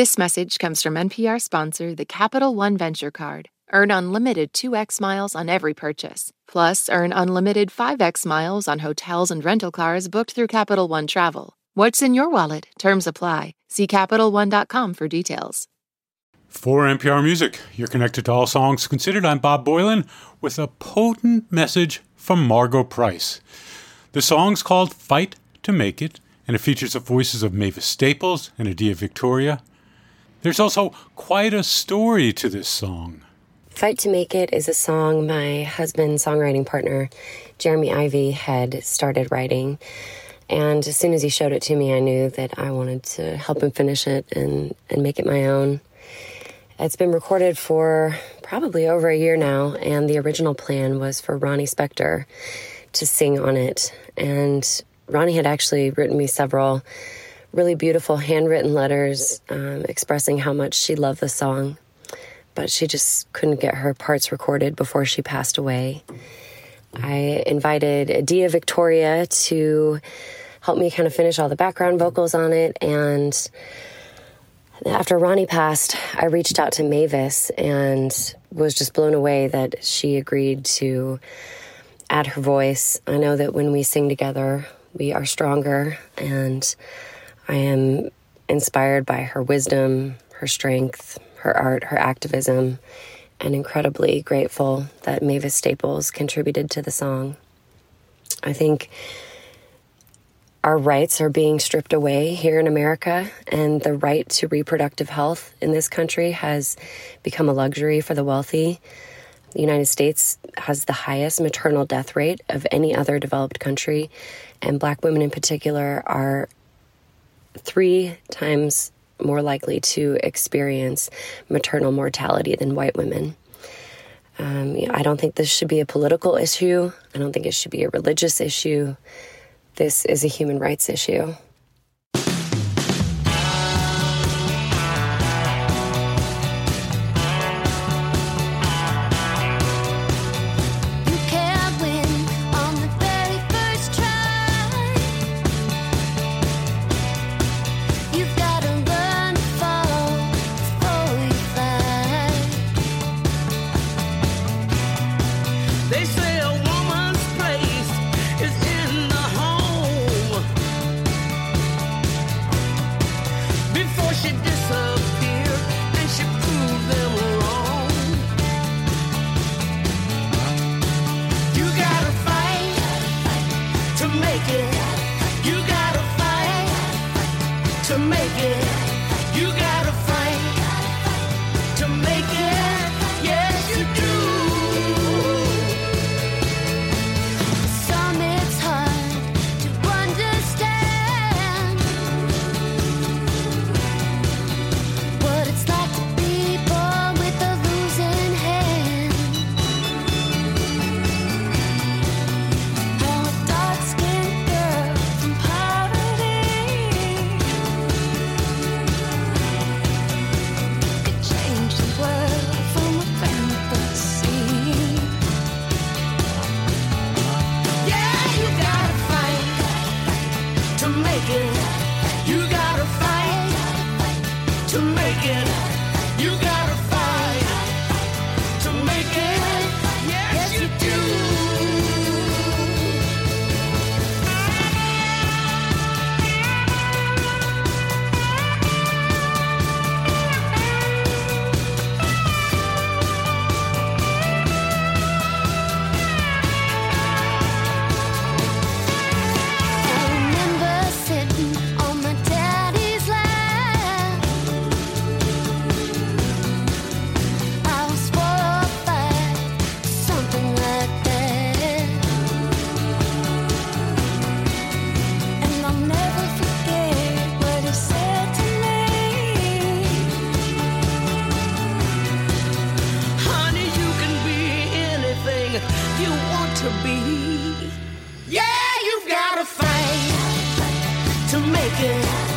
This message comes from NPR sponsor, the Capital One Venture Card. Earn unlimited 2x miles on every purchase. Plus, earn unlimited 5x miles on hotels and rental cars booked through Capital One Travel. What's in your wallet? Terms apply. See CapitalOne.com for details. For NPR Music, you're connected to all songs considered. I'm Bob Boilen with a potent message from Margo Price. The song's called Fight to Make It, and it features the voices of Mavis Staples and Adia Victoria. There's also quite a story to this song. Fight to Make It is a song my husband, songwriting partner, Jeremy Ivey, had started writing. And as soon as he showed it to me, I knew that I wanted to help him finish it and, and make it my own. It's been recorded for probably over a year now, and the original plan was for Ronnie Spector to sing on it. And Ronnie had actually written me several really beautiful handwritten letters um, expressing how much she loved the song, but she just couldn't get her parts recorded before she passed away. I invited Adia Victoria to help me kind of finish all the background vocals on it. And after Ronnie passed, I reached out to Mavis and was just blown away that she agreed to add her voice. I know that when we sing together, we are stronger, and I am inspired by her wisdom, her strength, her art, her activism, and incredibly grateful that Mavis Staples contributed to the song. I think our rights are being stripped away here in America, and the right to reproductive health in this country has become a luxury for the wealthy. The United States has the highest maternal death rate of any other developed country, and black women in particular are three times more likely to experience maternal mortality than white women. Um, I don't think this should be a political issue. I don't think it should be a religious issue. This is a human rights issue. to be. Yeah, you've got to fight to make it.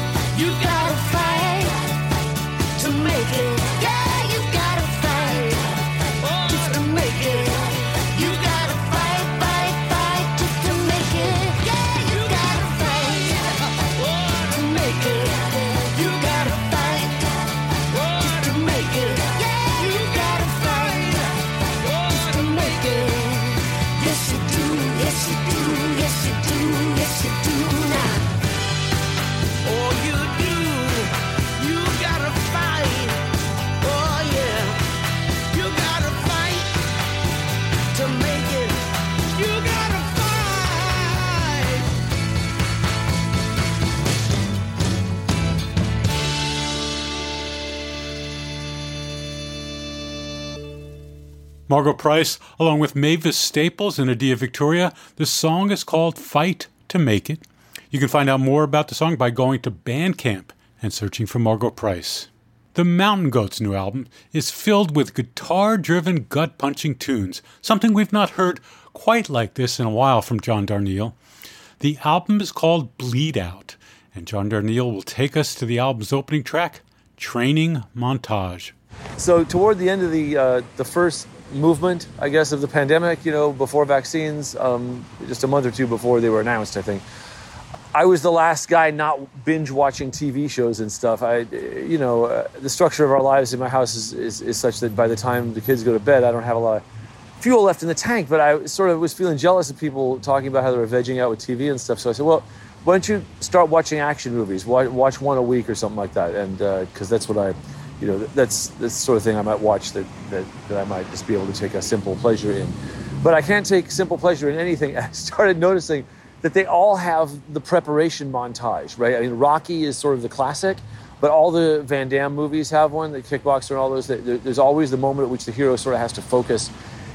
Margo Price, along with Mavis Staples and Adia Victoria. The song is called Fight to Make It. You can find out more about the song by going to Bandcamp and searching for Margo Price. The Mountain Goats' new album is filled with guitar driven, gut punching tunes, something we've not heard quite like this in a while from John Darnielle. The album is called Bleed Out, and John Darnielle will take us to the album's opening track, Training Montage. So, toward the end of the, uh, the first movement, I guess, of the pandemic, you know, before vaccines, um, just a month or two before they were announced, I think. I was the last guy not binge watching TV shows and stuff. I, you know, uh, the structure of our lives in my house is, is, is, such that by the time the kids go to bed, I don't have a lot of fuel left in the tank. But I sort of was feeling jealous of people talking about how they were vegging out with TV and stuff. So I said, well, why don't you start watching action movies? Watch one a week or something like that. And because uh, that's what I, you know, that's, the sort of thing I might watch that, that, that I might just be able to take a simple pleasure in. But I can't take simple pleasure in anything. I started noticing that they all have the preparation montage, right? I mean, Rocky is sort of the classic, but all the Van Damme movies have one, the Kickboxer and all those. There's always the moment at which the hero sort of has to focus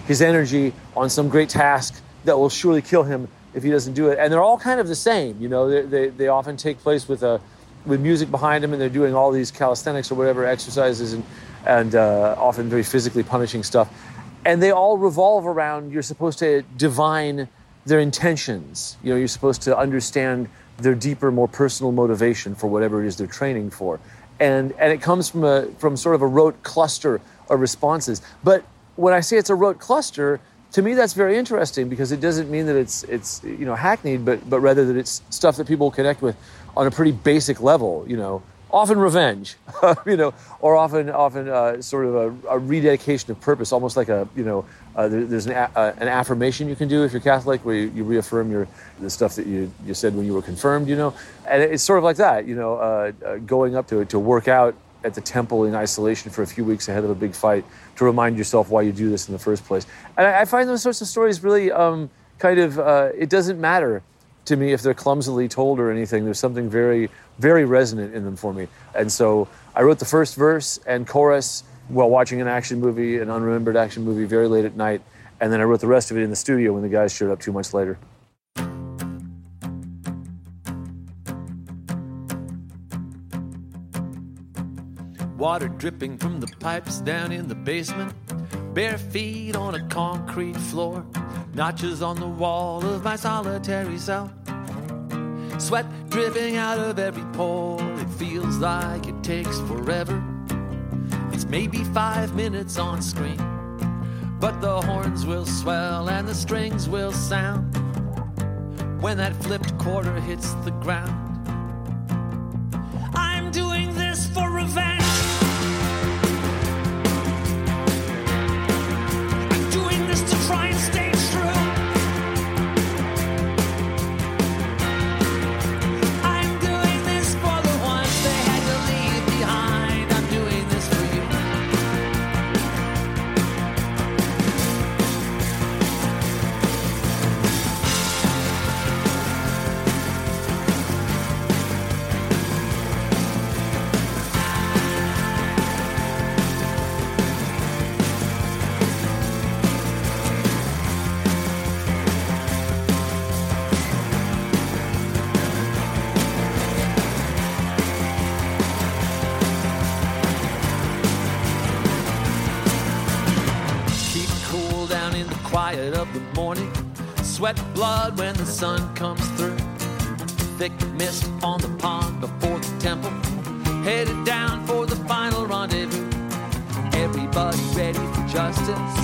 his energy on some great task that will surely kill him if he doesn't do it. And they're all kind of the same, you know. They, they, they often take place with a with music behind them, and they're doing all these calisthenics or whatever exercises, and and uh, often very physically punishing stuff. And they all revolve around you're supposed to divine their intentions. You know, you're supposed to understand their deeper, more personal motivation for whatever it is they're training for. And, and it comes from, a, from sort of a rote cluster of responses. But when I say it's a rote cluster, to me that's very interesting because it doesn't mean that it's, it's you know, hackneyed, but, but rather that it's stuff that people connect with on a pretty basic level, you know, often revenge, you know, or often often uh, sort of a, a, rededication of purpose, almost like a you know, uh, there, there's an, a, uh, an affirmation you can do if you're Catholic, where you, you, reaffirm your the stuff that you, you said when you were confirmed, you know, and it's sort of like that, you know, uh, uh, going up to to work out at the temple in isolation for a few weeks ahead of a big fight to remind yourself why you do this in the first place, and I, I find those sorts of stories really um, kind of uh, it doesn't matter to me if they're clumsily told or anything. There's something very, very resonant in them for me. And so I wrote the first verse and chorus while watching an action movie, an unremembered action movie, very late at night. And then I wrote the rest of it in the studio when the guys showed up two months later. Water dripping from the pipes down in the basement. Bare feet on a concrete floor. Notches on the wall of my solitary cell. Sweat dripping out of every pore. It feels like it takes forever. It's maybe five minutes on screen. But the horns will swell and the strings will sound when that flipped quarter hits the ground. Sweat blood when the sun comes through. Thick mist on the pond before the temple. Headed down for the final rendezvous. Everybody ready for justice.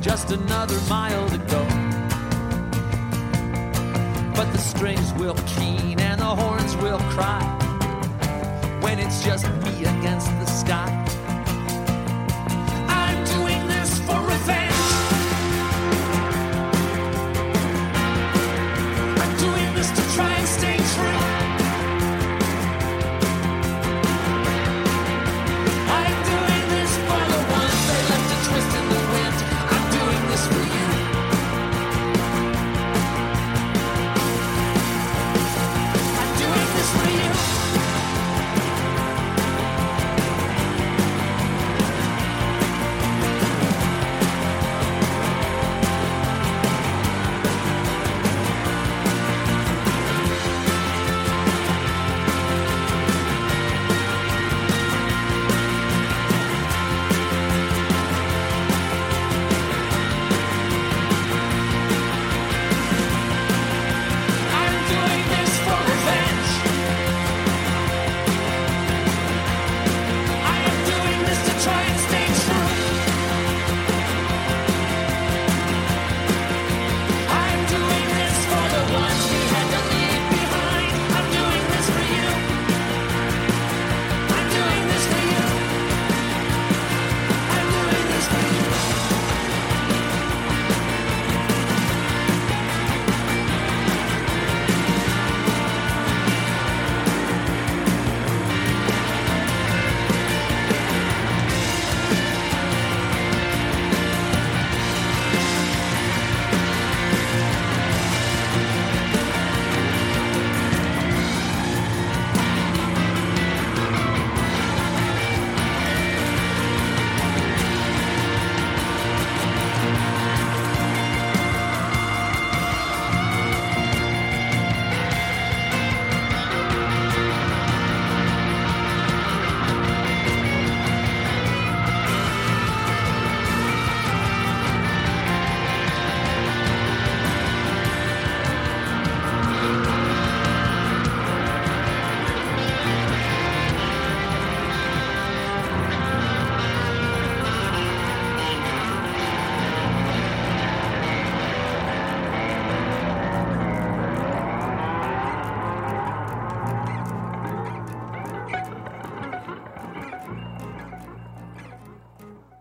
Just another mile to go. But the strings will keen and the horns will cry. When it's just me against the sky.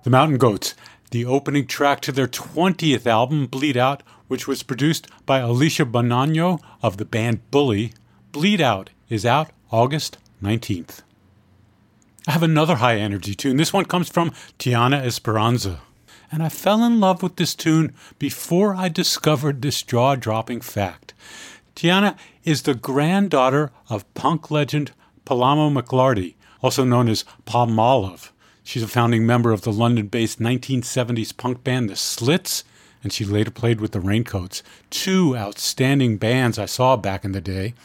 The Mountain Goats, the opening track to their 20th album, Bleed Out, which was produced by Alicia Bognanno of the band Bully. Bleed Out is out August 19th. I have another high energy tune. This one comes from Tianna Esperanza. And I fell in love with this tune before I discovered this jaw dropping fact. Tianna is the granddaughter of punk legend Paloma McLardy, also known as Palmolive. She's a founding member of the London based 1970s punk band The Slits, and she later played with the Raincoats, two outstanding bands I saw back in the day.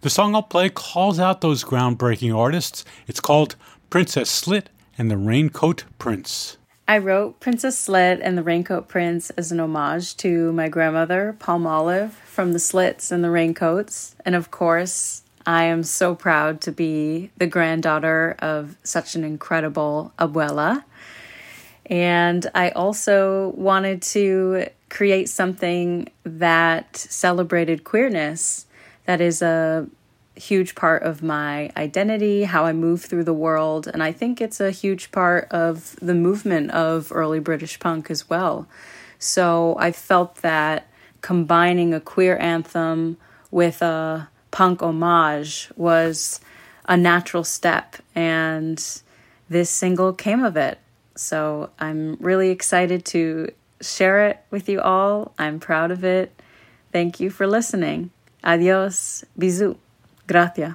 The song I'll play calls out those groundbreaking artists. It's called Princess Slit and the Raincoat Prince. I wrote Princess Slit and the Raincoat Prince as an homage to my grandmother, Palmolive, from the Slits and the Raincoats. And of course, I am so proud to be the granddaughter of such an incredible abuela. And I also wanted to create something that celebrated queerness that is a huge part of my identity, how I move through the world, and I think it's a huge part of the movement of early British punk as well. So I felt that combining a queer anthem with a punk homage was a natural step, and this single came of it. So I'm really excited to share it with you all. I'm proud of it. Thank you for listening. Adios. Bisous. Gracias.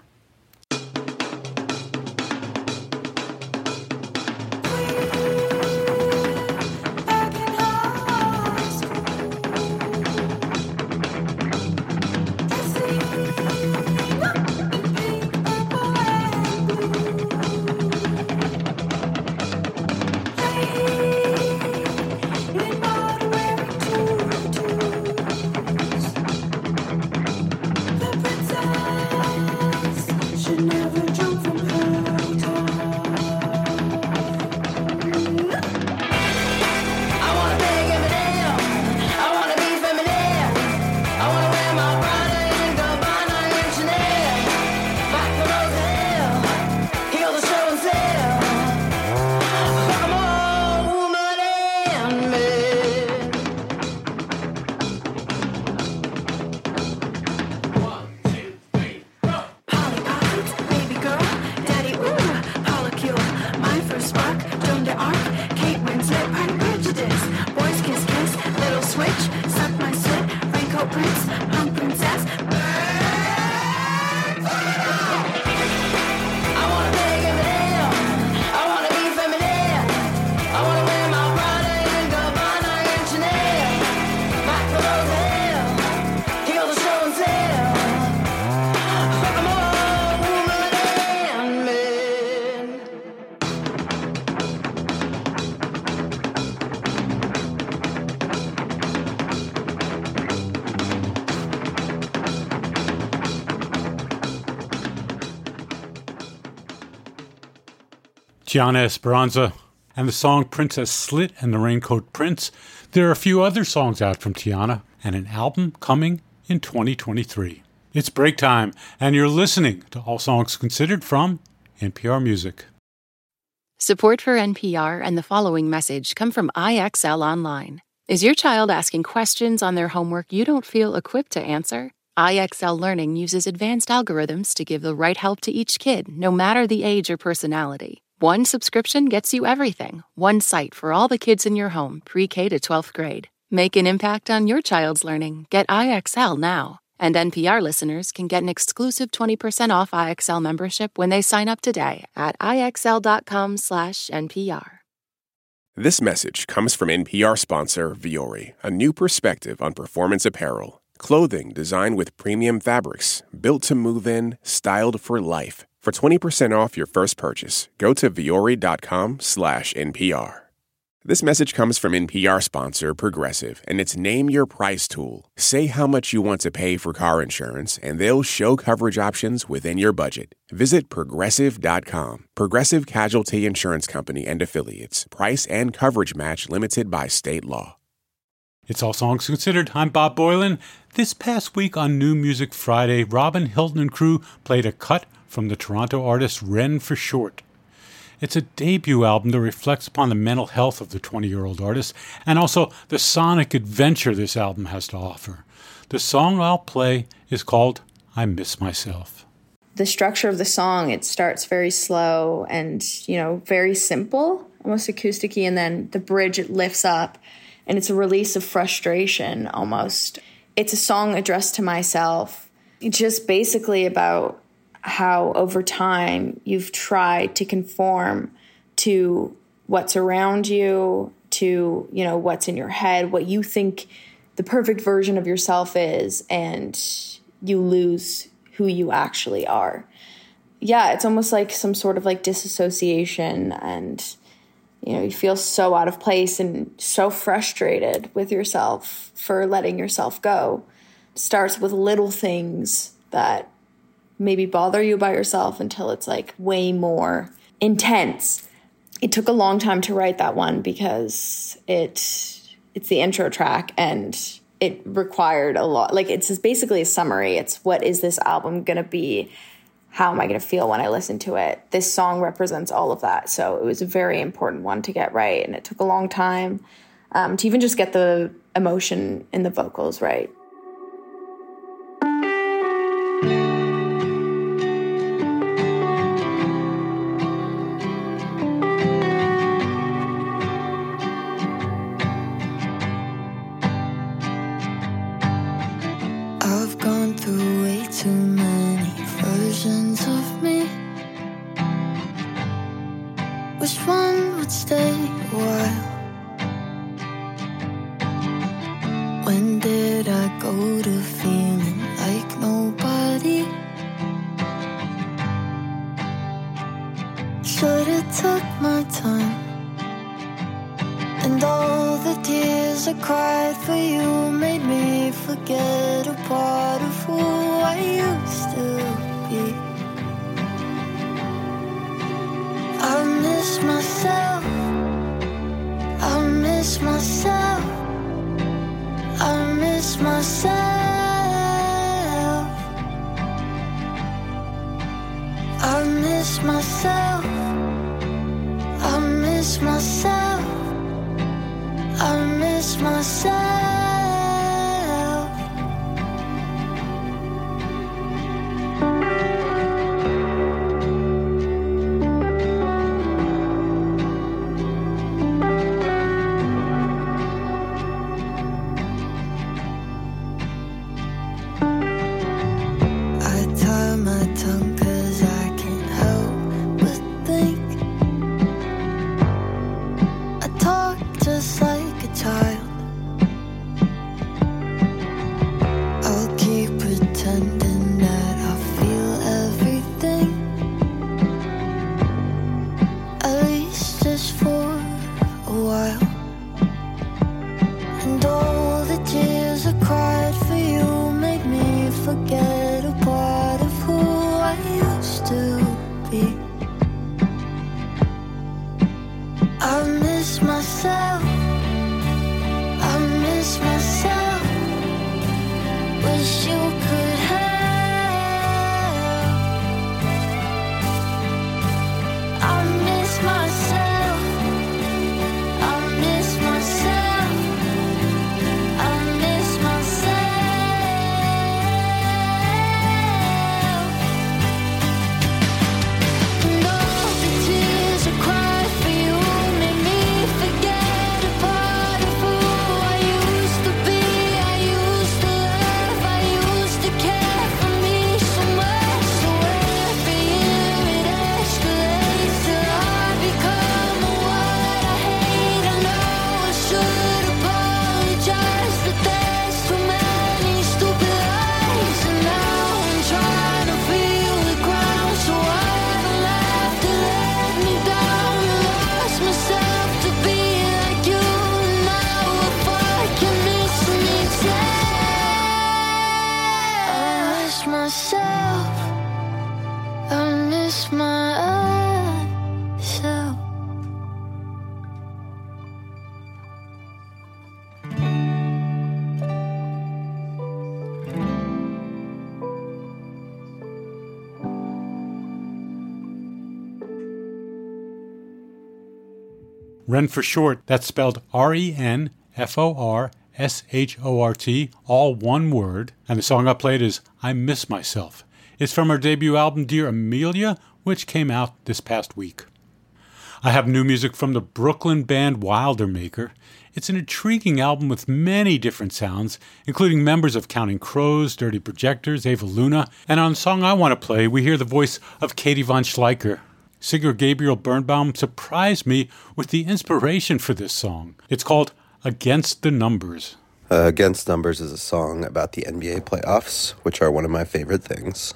Tianna Esperanza and the song Princess Slit and the Raincoat Prince. There are a few other songs out from Tianna and an album coming in 2023. It's break time, and you're listening to All Songs Considered from NPR Music. Support for NPR and the following message come from IXL Online. Is your child asking questions on their homework you don't feel equipped to answer? IXL Learning uses advanced algorithms to give the right help to each kid, no matter the age or personality. One subscription gets you everything. One site for all the kids in your home, pre K to 12th grade. Make an impact on your child's learning. Get IXL now. And NPR listeners can get an exclusive 20% off IXL membership when they sign up today at IXL.com/NPR. This message comes from NPR sponsor Vuori, a new perspective on performance apparel. Clothing designed with premium fabrics, built to move in, styled for life. For 20% off your first purchase, go to vuori.com slash NPR. This message comes from NPR sponsor Progressive and its Name Your Price tool. Say how much you want to pay for car insurance, and they'll show coverage options within your budget. Visit progressive.com. Progressive Casualty Insurance Company and Affiliates. Price and coverage match limited by state law. It's All Songs Considered. I'm Bob Boilen. This past week on New Music Friday, Robin Hilton and crew played a cut from the Toronto artist renforshort. It's a debut album that reflects upon the mental health of the 20 year old artist and also the sonic adventure this album has to offer. The song I'll play is called I Miss Myself. The structure of the song, it starts very slow and, you know, very simple, almost acousticy, and then the bridge it lifts up and it's a release of frustration almost. It's a song addressed to myself, just basically about how over time you've tried to conform to what's around you, to, you know, what's in your head, what you think the perfect version of yourself is, and you lose who you actually are. Yeah, it's almost like some sort of like disassociation and you know, you feel so out of place and so frustrated with yourself for letting yourself go. It starts with little things that maybe bother you by yourself until it's like way more intense. It took a long time to write that one because it it's the intro track and it required a lot like it's basically a summary. It's what is this album going to be how am I going to feel when I listen to it? This song represents all of that. So it was a very important one to get right. And it took a long time um, to even just get the emotion in the vocals right. road of feeling like nobody. Should've took my time. And all the tears I cried for you made me forget. Ren for short, that's spelled R E N F O R S H O R T, all one word. And the song I played is I Miss Myself. It's from her debut album, Dear Amelia, which came out this past week. I have new music from the Brooklyn band Wilder Maker. It's an intriguing album with many different sounds, including members of Counting Crows, Dirty Projectors, Ava Luna, and on the song I want to play, we hear the voice of Katie von Schleicher. Singer Gabriel Birnbaum surprised me with the inspiration for this song. It's called Against the Numbers. Uh, Against Numbers is a song about the NBA playoffs, which are one of my favorite things.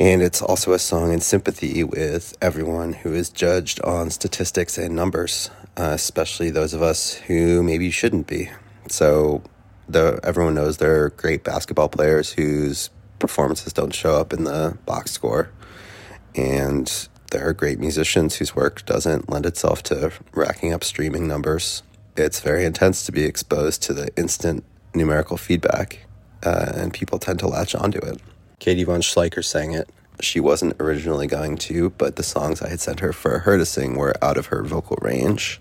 And it's also a song in sympathy with everyone who is judged on statistics and numbers uh, especially those of us who maybe shouldn't be. So, the, everyone knows there are great basketball players whose performances don't show up in the box score. And there are great musicians whose work doesn't lend itself to racking up streaming numbers. It's very intense to be exposed to the instant numerical feedback, uh, and people tend to latch onto it. Katie von Schleicher sang it. She wasn't originally going to, but the songs I had sent her for her to sing were out of her vocal range.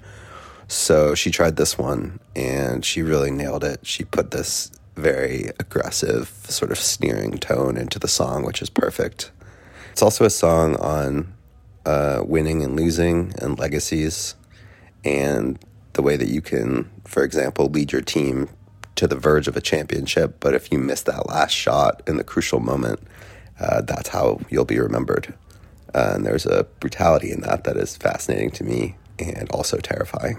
So she tried this one and she really nailed it. She put this very aggressive, sort of sneering tone into the song, which is perfect. It's also a song on uh, winning and losing and legacies and the way that you can, for example, lead your team to the verge of a championship, but if you miss that last shot in the crucial moment, uh, that's how you'll be remembered. Uh, and there's a brutality in that that is fascinating to me and also terrifying.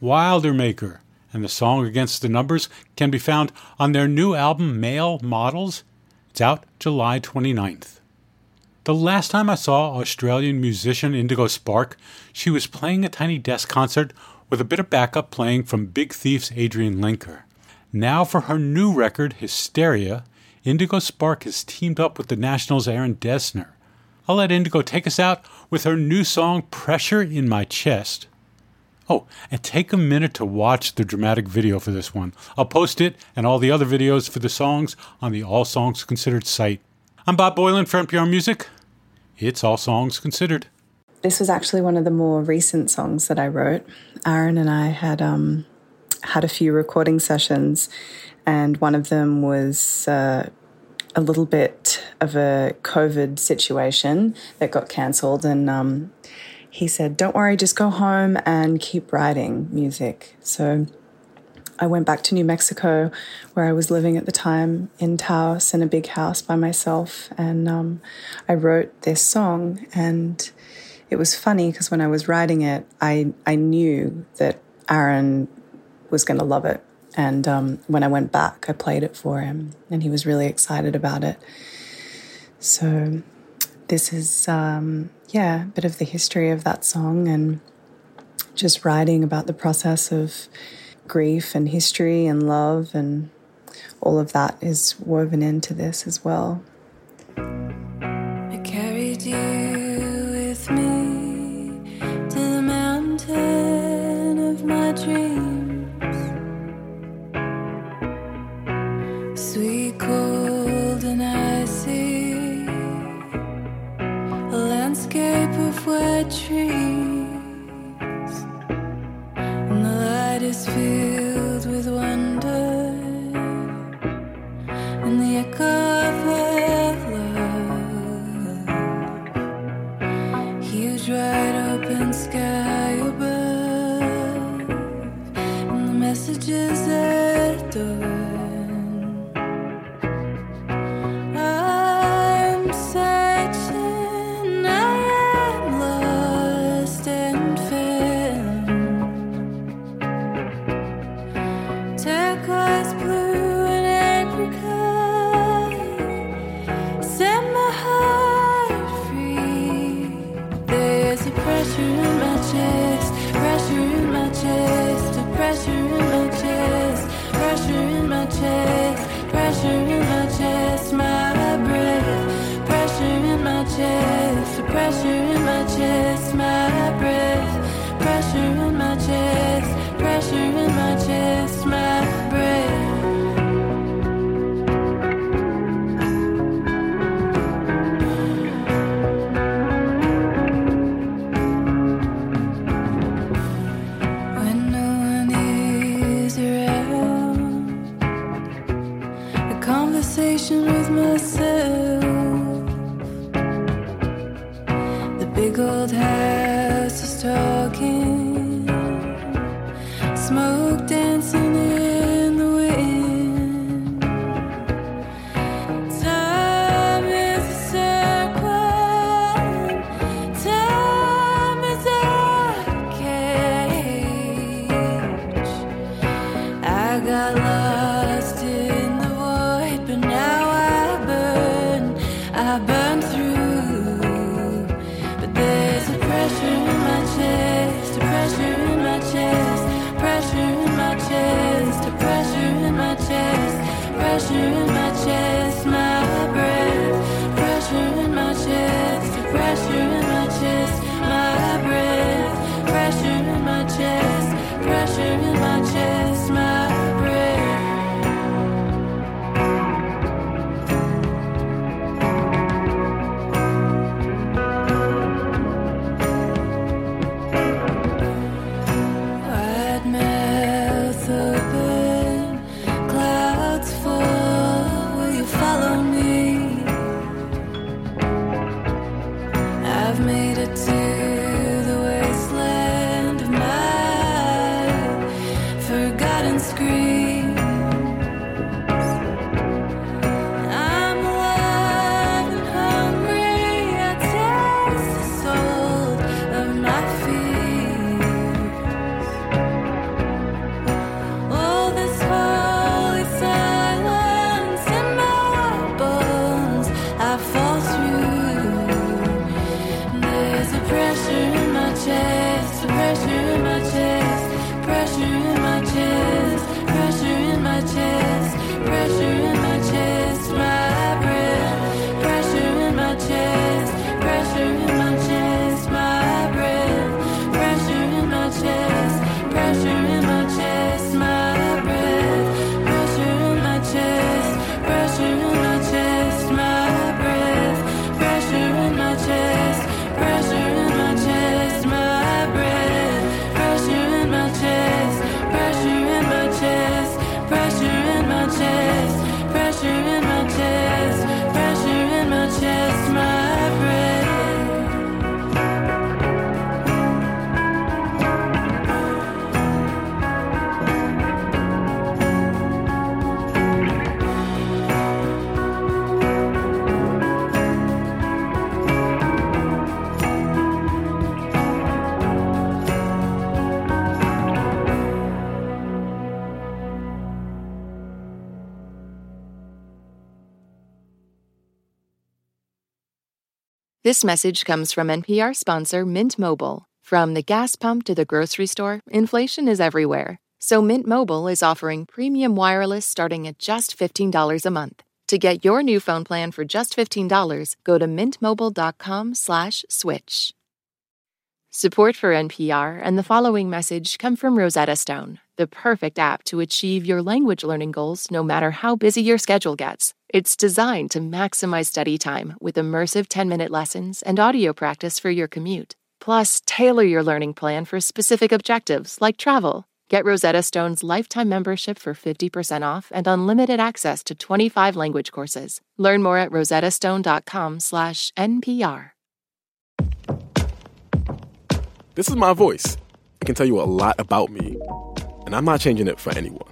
Wilder Maker and the song Against the Numbers can be found on their new album Male Models. It's out July 29th. The last time I saw Australian musician Indigo Sparke, she was playing a tiny desk concert with a bit of backup playing from Big Thief's Adrianne Lenker. Now for her new record, Hysteria, Indigo Sparke has teamed up with the National's Aaron Dessner. I'll let Indigo take us out with her new song Pressure in My Chest. Oh, and take a minute to watch the dramatic video for this one. I'll post it and all the other videos for the songs on the All Songs Considered site. I'm Bob Boilen for NPR Music. It's All Songs Considered. This was actually one of the more recent songs that I wrote. Aaron and I had um, had a few recording sessions, and one of them was uh, a little bit of a COVID situation that got cancelled, and um, he said, Don't worry, just go home and keep writing music. So I went back to New Mexico, where I was living at the time in Taos in a big house by myself. And um, I wrote this song. And it was funny because when I was writing it, I, I knew that Aaron was going to love it. And um, when I went back, I played it for him, and he was really excited about it. So this is, um, yeah, a bit of the history of that song and just writing about the process of grief and history and love and all of that is woven into this as well. Of This message comes from NPR sponsor Mint Mobile. From the gas pump to the grocery store, inflation is everywhere. So Mint Mobile is offering premium wireless starting at just $15 a month. To get your new phone plan for just $15, go to mintmobile.com/switch. Support for NPR and the following message come from Rosetta Stone, the perfect app to achieve your language learning goals no matter how busy your schedule gets. It's designed to maximize study time with immersive 10 minute lessons and audio practice for your commute. Plus, tailor your learning plan for specific objectives like travel. Get Rosetta Stone's lifetime membership for 50% off and unlimited access to 25 language courses. Learn more at rosettastone.com/npr. This is my voice. It can tell you a lot about me, and I'm not changing it for anyone.